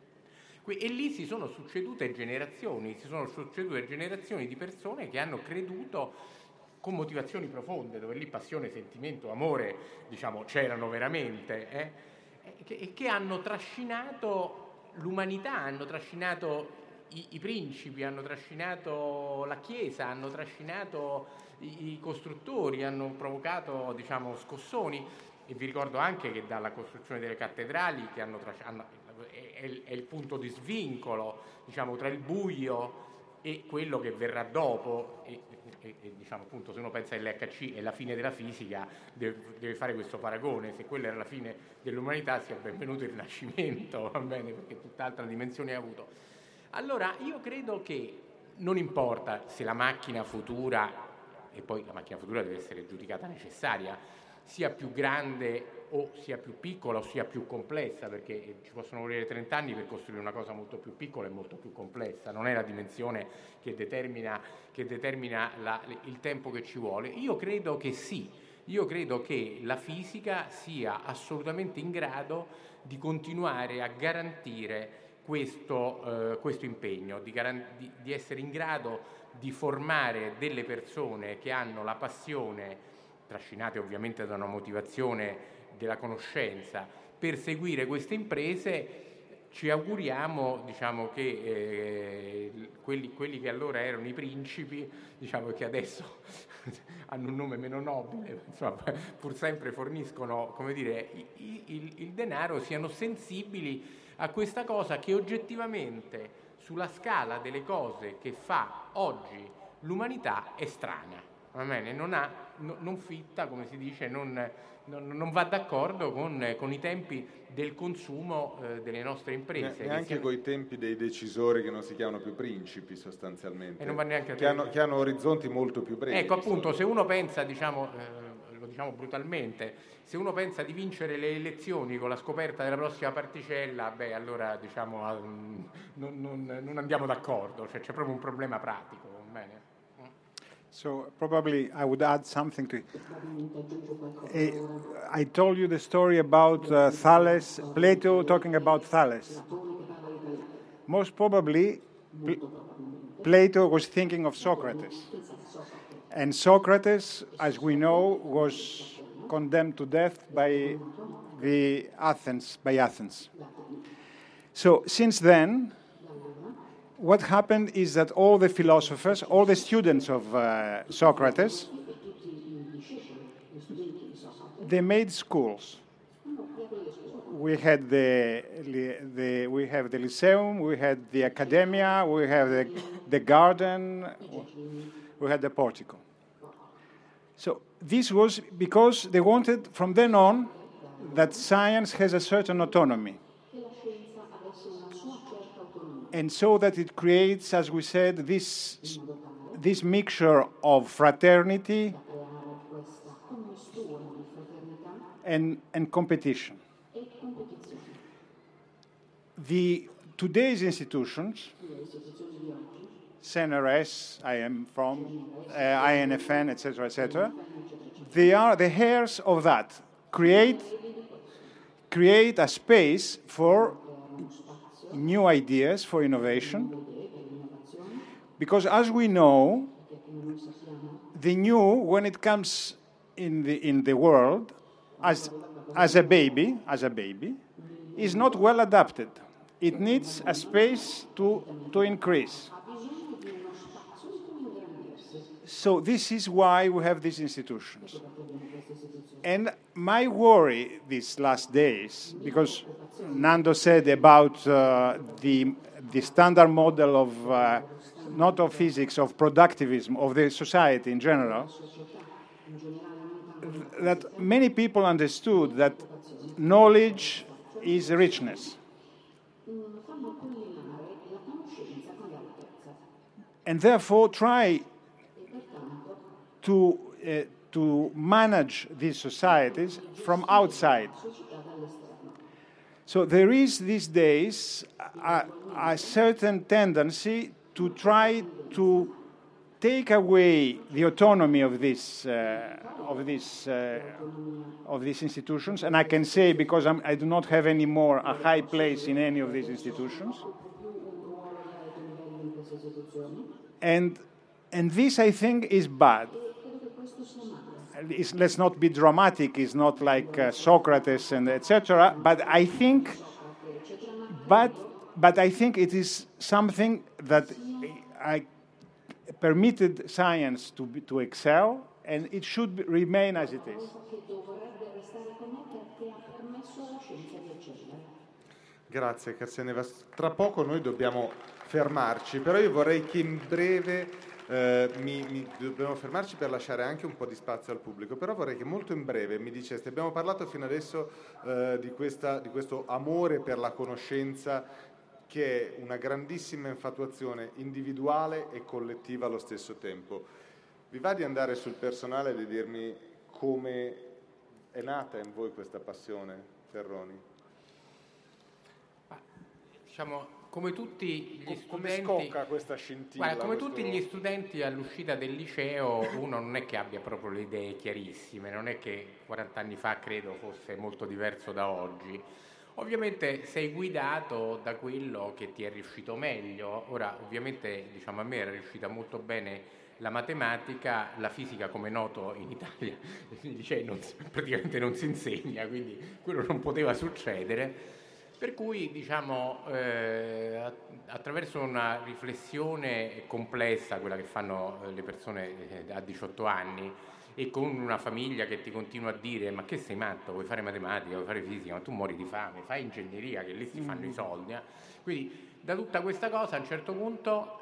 E lì si sono succedute generazioni, si sono succedute generazioni di persone che hanno creduto con motivazioni profonde, dove lì passione, sentimento, amore, diciamo, c'erano veramente, eh, e, che, che hanno trascinato l'umanità, hanno trascinato i, i, principi, hanno trascinato la Chiesa, hanno trascinato i, i costruttori, hanno provocato diciamo, scossoni. E vi ricordo anche che dalla costruzione delle cattedrali, che hanno, hanno, è, è, il punto di svincolo diciamo, tra il buio e quello che verrà dopo, e, e, e diciamo, appunto, se uno pensa che l'HC è la fine della fisica, deve, deve, fare questo paragone, se quella era la fine dell'umanità sia benvenuto il Rinascimento, va bene, perché tutt'altra dimensione ha avuto. Allora io credo che non importa se la macchina futura, e poi la macchina futura deve essere giudicata necessaria, sia più grande o sia più piccola o sia più complessa, perché ci possono volere 30 anni per costruire una cosa molto più piccola e molto più complessa, non è la dimensione che determina, che determina la, il tempo che ci vuole. Io credo che sì, io credo che la fisica sia assolutamente in grado di continuare a garantire questo, eh, questo impegno, di, di, di essere in grado di formare delle persone che hanno la passione, trascinate ovviamente da una motivazione della conoscenza, per seguire queste imprese, ci auguriamo diciamo, che eh, quelli, quelli, che allora erano i principi, diciamo che adesso hanno un nome meno nobile, insomma, pur sempre forniscono dire, il, il, il denaro, siano sensibili a questa cosa che oggettivamente sulla scala delle cose che fa oggi l'umanità è strana, va bene? Non, ha, no, non fitta, come si dice, non, non, non va d'accordo con, con, i tempi del consumo eh, delle nostre imprese. Neanche siano... con i tempi dei decisori che non si chiamano più principi sostanzialmente, e che, hanno, che hanno orizzonti molto più brevi. Ecco appunto, se uno pensa, diciamo, eh, lo diciamo brutalmente, se uno pensa di vincere le elezioni con la scoperta della prossima particella, beh, allora diciamo, non, non, non andiamo d'accordo, cioè, c'è proprio un problema pratico. Bene. So probably I would add something to it. Uh, I told you the story about uh, Thales, Plato talking about Thales. Most probably, Plato was thinking of Socrates. And Socrates, as we know, was condemned to death by the Athens, by Athens. So since then, what happened is that all the philosophers, all the students of uh, Socrates, they made schools. We had the, the, we have the Lyceum, we had the Academia, we have the, the garden, we had the portico. So this was because they wanted from then on that science has a certain autonomy. And so that it creates, as we said, this, this mixture of fraternity and, and competition. The, today's institutions, CNRS, I am from, uh, INFN, etc., etc., they are the heirs of that. Create, create a space for new ideas, for innovation. Because as we know, the new, when it comes in the, in the world, as, as a baby, as a baby, is not well adapted. It needs a space to, to increase. So this is why we have these institutions. And my worry these last days, because Nando said about uh, the, the standard model of, uh, not of physics, of productivism, of the society in general, that many people understood that knowledge is richness. And therefore try to, uh, to manage these societies from outside. So there is these days a, a certain tendency to try to take away the autonomy of this uh, of this uh, of these institutions, and I can say because I'm, I do not have anymore a high place in any of these institutions, and and this I think is bad. Let's not be dramatic. It's not like uh, Socrates and etc. But I think, but but I think it is something that I permitted science to, be, to excel, and it should be, remain as it is. Grazie Carseneva. Tra poco noi dobbiamo fermarci, però io vorrei che in breve eh, mi, mi, dobbiamo fermarci per lasciare anche un po' di spazio al pubblico, però vorrei che molto in breve mi diceste, abbiamo parlato fino adesso eh, di, questa, di questo amore per la conoscenza che è una grandissima infatuazione individuale e collettiva allo stesso tempo. Vi va di andare sul personale e di dirmi come è nata in voi questa passione, Ferroni? Diciamo, come tutti gli studenti... Guarda, come questo... tutti gli studenti all'uscita del liceo, uno non è che abbia proprio le idee chiarissime, non è che 40 anni fa credo fosse molto diverso da oggi Ovviamente sei guidato da quello che ti è riuscito meglio. Ora, ovviamente, diciamo, a me era riuscita molto bene la matematica, la fisica, come noto in Italia, licei non, praticamente non si insegna, quindi quello non poteva succedere. Per cui, diciamo, eh, attraverso una riflessione complessa, quella che fanno le persone eh, a 18 anni, e con una famiglia che ti continua a dire ma che sei matto, vuoi fare matematica, vuoi fare fisica, ma tu muori di fame, fai ingegneria che lì si fanno mm. i soldi. Eh? Quindi da tutta questa cosa a un certo punto,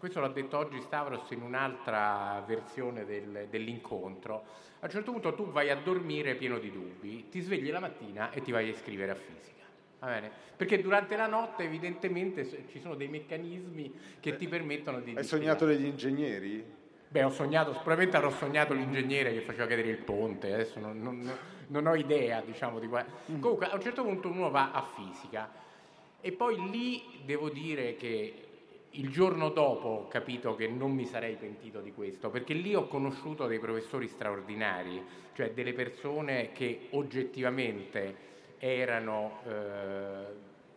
questo l'ha detto oggi Stavros in un'altra versione del, dell'incontro, a un certo punto tu vai a dormire pieno di dubbi, ti svegli la mattina e ti vai a iscrivere a fisica. Va bene? Perché durante la notte evidentemente ci sono dei meccanismi che ti permettono di... Hai sognato degli ingegneri? Beh, ho sognato, probabilmente avrò sognato l'ingegnere che faceva cadere il ponte, adesso non, non, non ho idea, diciamo, di qua. Mm. Comunque, a un certo punto uno va a fisica e poi lì devo dire che il giorno dopo ho capito che non mi sarei pentito di questo, perché lì ho conosciuto dei professori straordinari, cioè delle persone che oggettivamente erano, eh,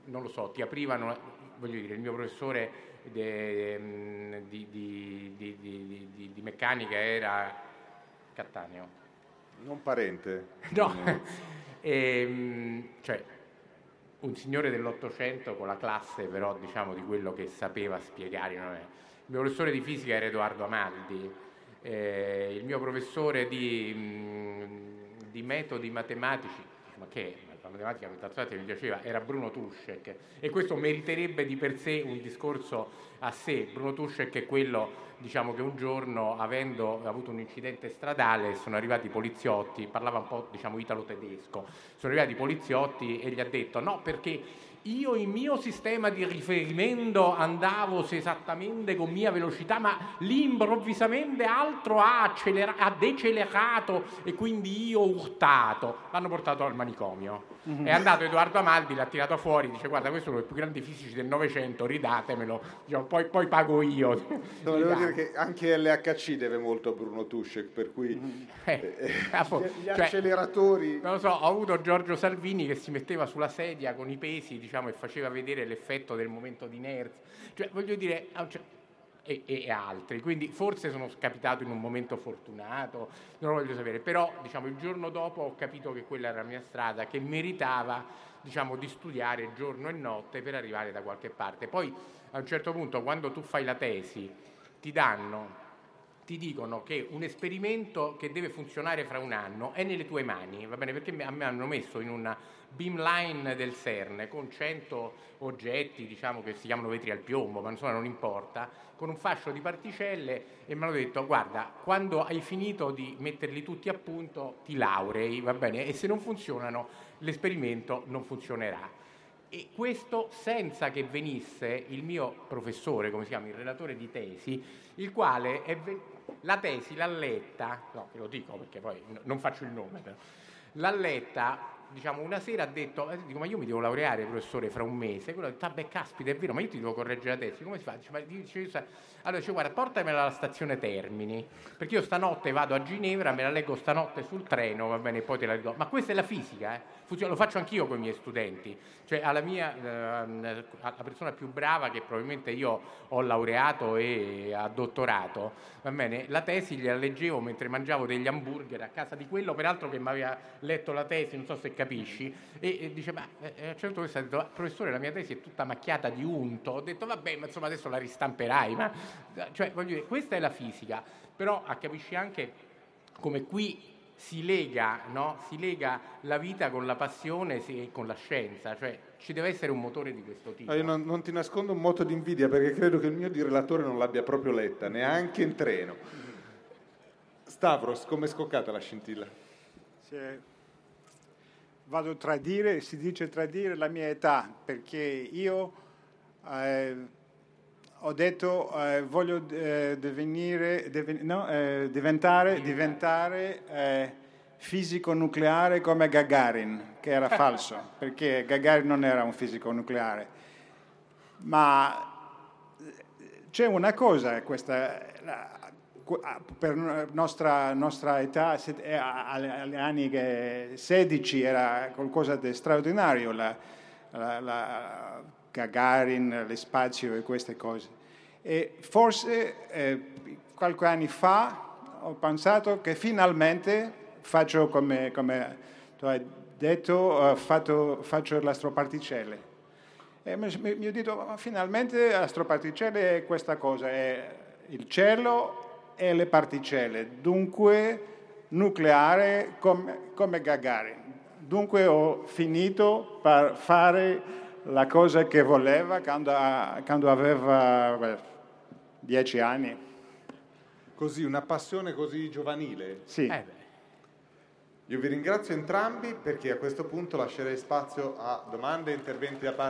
non lo so, ti aprivano, voglio dire, il mio professore de, di, di, di, di, meccanica era Cattaneo. Non parente. No, e, ehm, cioè un signore dell'Ottocento con la classe però diciamo di quello che sapeva spiegare. Il mio professore di fisica era Edoardo Amaldi, eh, il mio professore di, di metodi matematici, ma che la matematica mentalizzata mi piaceva, era Bruno Tuschek e questo meriterebbe di per sé un discorso a sé. Bruno Tuschek è quello diciamo, che un giorno, avendo avuto un incidente stradale, sono arrivati i poliziotti, parlava un po' diciamo, italo-tedesco, sono arrivati i poliziotti e gli ha detto no perché io il mio sistema di riferimento andavo esattamente con mia velocità, ma lì improvvisamente altro ha, accelera- ha decelerato e quindi io ho urtato. L'hanno portato al manicomio. Mm-hmm. È andato Edoardo Amaldi, l'ha tirato fuori, dice guarda questo è uno dei più grandi fisici del Novecento, ridatemelo, diciamo, poi, poi, pago io. No, devo dire che anche LHC deve molto a Bruno Tuschek, per cui mm-hmm. eh, eh, gli, gli cioè, acceleratori... Non lo so, ho avuto Giorgio Salvini che si metteva sulla sedia con i pesi, diciamo, e faceva vedere l'effetto del momento di inerzia. Cioè, voglio dire, e, e, altri, quindi forse sono capitato in un momento fortunato, non lo voglio sapere, però diciamo, il giorno dopo ho capito che quella era la mia strada, che meritava diciamo, di studiare giorno e notte per arrivare da qualche parte. Poi a un certo punto, quando tu fai la tesi, ti danno ti dicono che un esperimento che deve funzionare fra un anno è nelle tue mani, va bene? Perché a me hanno messo in una beamline del CERN con 100 oggetti, diciamo che si chiamano vetri al piombo, ma insomma non importa, con un fascio di particelle e mi hanno detto guarda, quando hai finito di metterli tutti a punto ti laurei, va bene? E se non funzionano l'esperimento non funzionerà. E questo senza che venisse il mio professore, come si chiama, il relatore di tesi, il quale è la tesi l'ha letta, no, lo dico perché poi non faccio il nome, però, l'ha letta diciamo, una sera ha detto, eh, dico, ma io mi devo laureare, professore, fra un mese. Quello ha detto, ah beh, caspita, è vero, ma io ti devo correggere la tesi. Come si fa? Dice, ma, dice, allora dice, guarda, portamela alla stazione Termini, perché io stanotte vado a Ginevra, me la leggo stanotte sul treno, va bene, poi te la ricordo. Ma questa è la fisica, eh? Funziona, lo faccio anch'io con i miei studenti. Cioè, alla mia, eh, la persona più brava che probabilmente io ho laureato e ha dottorato, va bene, la tesi gliela leggevo mentre mangiavo degli hamburger a casa di quello, peraltro che mi aveva letto la tesi, non so se capisci, e, e dice, ma eh, a un certo punto ha detto, professore, la mia tesi è tutta macchiata di unto. Ho detto, vabbè, ma insomma adesso la ristamperai, ma cioè, voglio dire, questa è la fisica, però ah, capisci anche come qui si lega, no? si lega, la vita con la passione e con la scienza, cioè ci deve essere un motore di questo tipo. io non, non, ti nascondo un moto di invidia perché credo che il mio di relatore non l'abbia proprio letta, neanche in treno. Stavros, come è scoccata la scintilla? Cioè, vado a tradire, si dice tradire la mia età, perché io eh, ho detto eh, voglio eh, divenire, diven- no, eh, diventare, diventare eh, fisico nucleare come Gagarin, che era falso, perché Gagarin non era un fisico nucleare. Ma eh, c'è una cosa, questa, per nostra, nostra età, agli anni 16 era qualcosa di straordinario. La, la, la, Gagarin, lo spazio e queste cose. E forse eh, qualche anno fa ho pensato che finalmente faccio come, come tu hai detto, fatto, faccio l'astroparticelle. E mi, mi ho detto, finalmente l'astroparticelle è questa cosa, è il cielo e le particelle, dunque nucleare come, come Gagarin. Dunque ho finito per fare la cosa che voleva quando, quando aveva beh, dieci anni. Così, una passione così giovanile? Sì. Eh Io vi ringrazio entrambi perché a questo punto lascerei spazio a domande e interventi da parte